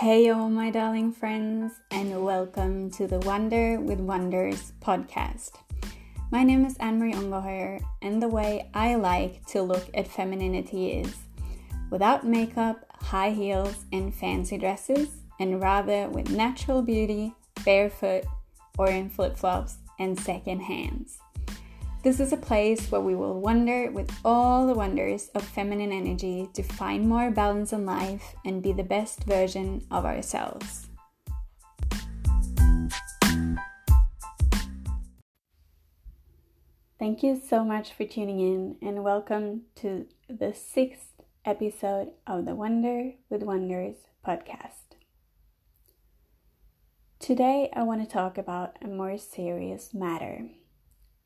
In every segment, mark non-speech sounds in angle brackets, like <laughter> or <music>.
Hey, all my darling friends, and welcome to the Wonder with Wonders podcast. My name is Anne Marie Ungehoyer, and the way I like to look at femininity is without makeup, high heels, and fancy dresses, and rather with natural beauty, barefoot, or in flip flops and second hands. This is a place where we will wonder with all the wonders of feminine energy to find more balance in life and be the best version of ourselves. Thank you so much for tuning in and welcome to the sixth episode of the Wonder with Wonders podcast. Today, I want to talk about a more serious matter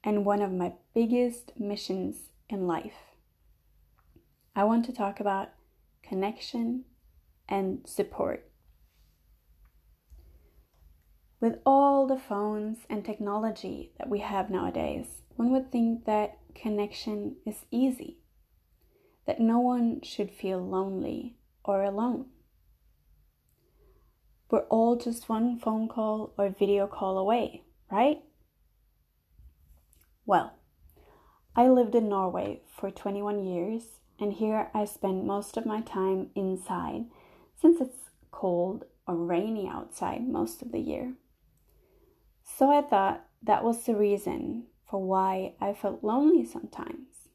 and one of my biggest missions in life. I want to talk about connection and support. With all the phones and technology that we have nowadays, one would think that connection is easy, that no one should feel lonely or alone. We're all just one phone call or video call away, right? Well, I lived in Norway for 21 years, and here I spend most of my time inside since it's cold or rainy outside most of the year. So I thought that was the reason for why I felt lonely sometimes.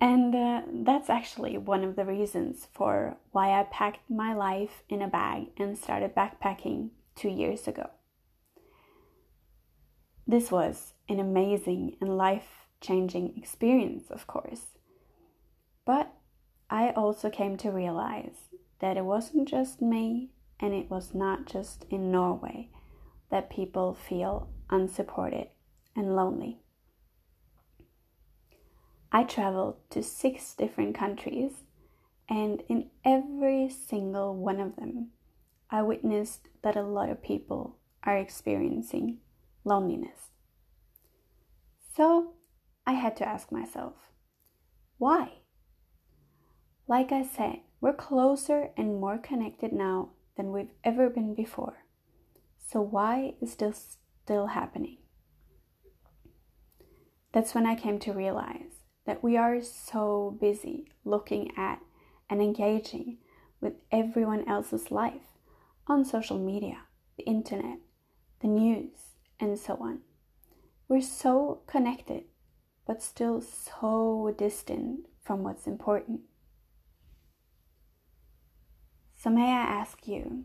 And uh, that's actually one of the reasons for why I packed my life in a bag and started backpacking two years ago. This was an amazing and life changing experience, of course. But I also came to realize that it wasn't just me and it was not just in Norway that people feel unsupported and lonely. I traveled to six different countries, and in every single one of them, I witnessed that a lot of people are experiencing loneliness. So I had to ask myself, why? Like I said, we're closer and more connected now than we've ever been before. So why is this still happening? That's when I came to realize that we are so busy looking at and engaging with everyone else's life on social media, the internet, the news, and so on. We're so connected, but still so distant from what's important. So, may I ask you,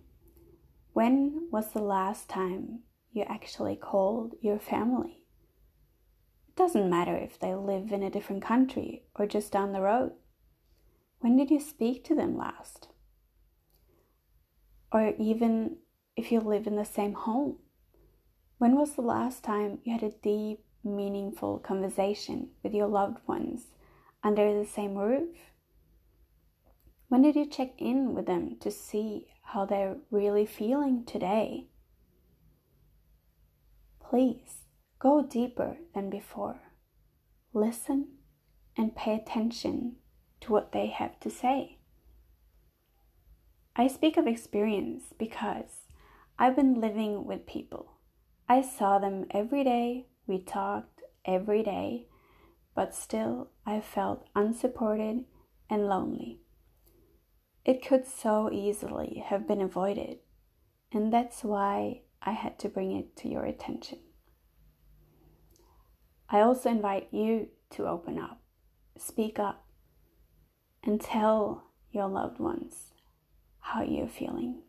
when was the last time you actually called your family? It doesn't matter if they live in a different country or just down the road. When did you speak to them last? Or even if you live in the same home, when was the last time you had a deep, meaningful conversation with your loved ones under the same roof? When did you check in with them to see how they're really feeling today? Please go deeper than before. Listen and pay attention to what they have to say. I speak of experience because I've been living with people I saw them every day, we talked every day, but still I felt unsupported and lonely. It could so easily have been avoided, and that's why I had to bring it to your attention. I also invite you to open up, speak up, and tell your loved ones how you're feeling.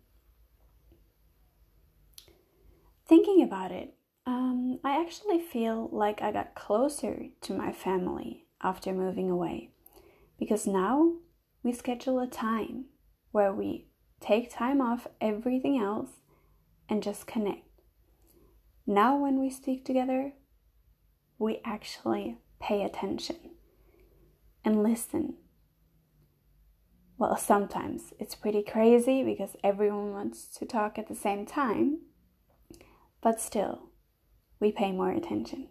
Thinking about it, um, I actually feel like I got closer to my family after moving away because now we schedule a time where we take time off everything else and just connect. Now, when we speak together, we actually pay attention and listen. Well, sometimes it's pretty crazy because everyone wants to talk at the same time but still, we pay more attention.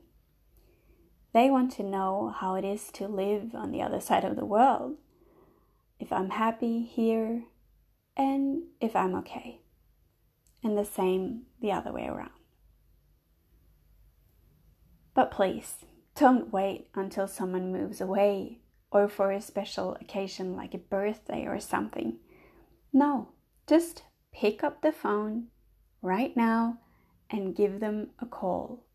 They want to know how it is to live on the other side of the world. If I'm happy here, and if I'm okay. And the same the other way around. But please, don't wait until someone moves away or for a special occasion like a birthday or something. No, just pick up the phone right now and give them a call.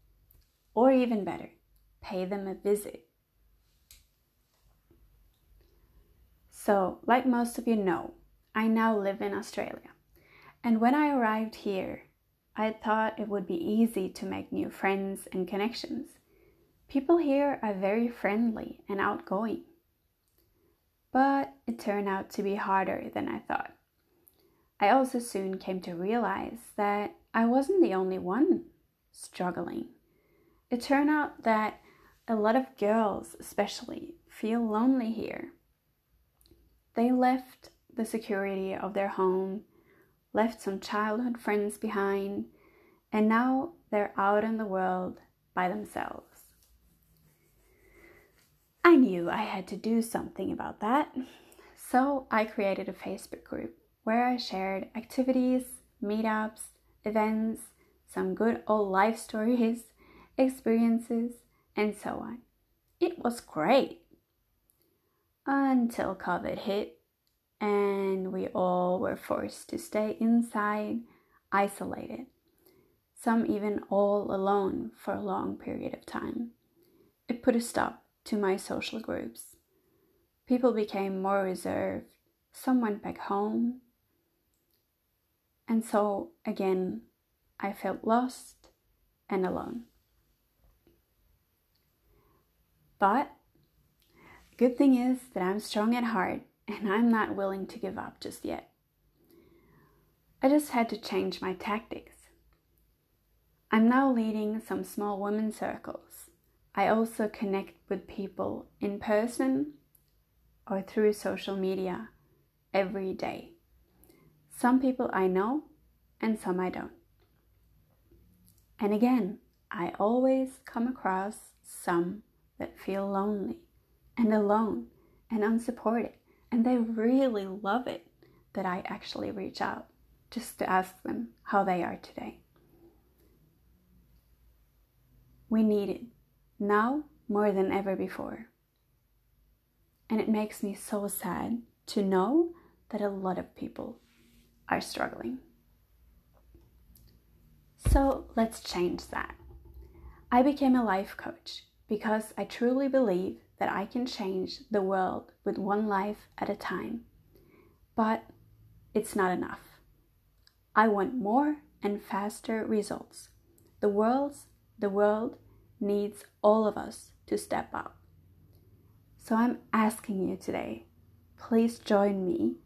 Or even better, pay them a visit. So, like most of you know, I now live in Australia. And when I arrived here, I thought it would be easy to make new friends and connections. People here are very friendly and outgoing. But it turned out to be harder than I thought. I also soon came to realize that I wasn't the only one struggling. It turned out that a lot of girls, especially, feel lonely here. They left the security of their home, left some childhood friends behind, and now they're out in the world by themselves. I knew I had to do something about that, so I created a Facebook group where I shared activities, meetups, events, some good old life stories, <laughs> experiences, and so on. It was great until COVID hit and we all were forced to stay inside, isolated, some even all alone for a long period of time. It put a stop to my social groups. People became more reserved, some went back home, and so again, I felt lost and alone. But good thing is that I'm strong at heart and I'm not willing to give up just yet. I just had to change my tactics. I'm now leading some small women circles. I also connect with people in person or through social media every day. Some people I know and some I don't. And again, I always come across some that feel lonely and alone and unsupported. And they really love it that I actually reach out just to ask them how they are today. We need it now more than ever before. And it makes me so sad to know that a lot of people are struggling. So let's change that. I became a life coach because I truly believe that I can change the world with one life at a time. But it's not enough. I want more and faster results. The world's the world needs all of us to step up. So I'm asking you today, please join me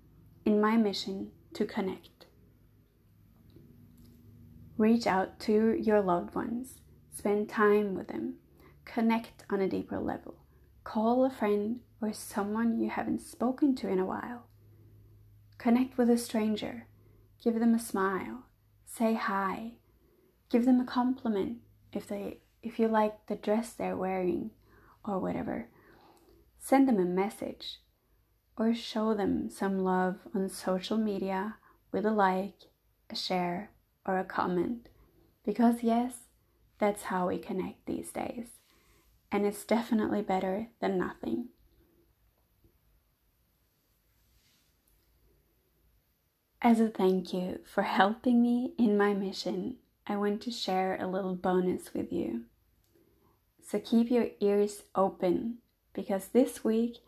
in my mission to connect. Reach out to your loved ones, spend time with them, connect on a deeper level. Call a friend or someone you haven't spoken to in a while. Connect with a stranger. Give them a smile. Say hi. Give them a compliment if they if you like the dress they're wearing or whatever. Send them a message or show them some love on social media with a like, a share, or a comment. Because yes, that's how we connect these days and it's definitely better than nothing. As a thank you for helping me in my mission, I want to share a little bonus with you. So keep your ears open because this week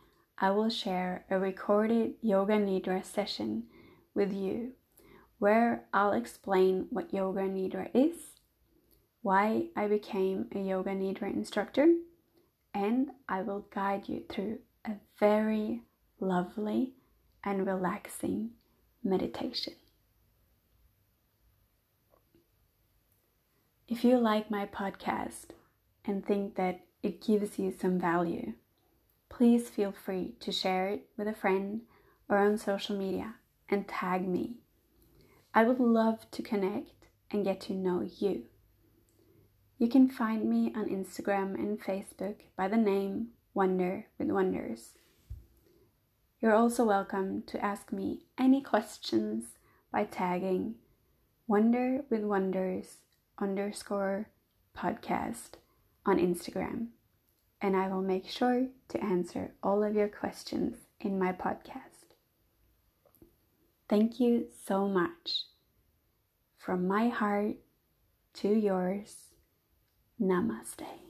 I will share a recorded Yoga Nidra session with you where I'll explain what Yoga Nidra is, why I became a Yoga Nidra instructor, and I will guide you through a very lovely and relaxing meditation. If you like my podcast and think that it gives you some value, please feel free to share it with a friend or on social media and tag me. I would love to connect and get to know you. You can find me on Instagram and Facebook by the name Wonder with Wonders. You're also welcome to ask me any questions by tagging Wonder with Wonders underscore podcast on Instagram, and I will make sure to answer all of your questions in my podcast. Thank you so much. From my heart to yours, namaste.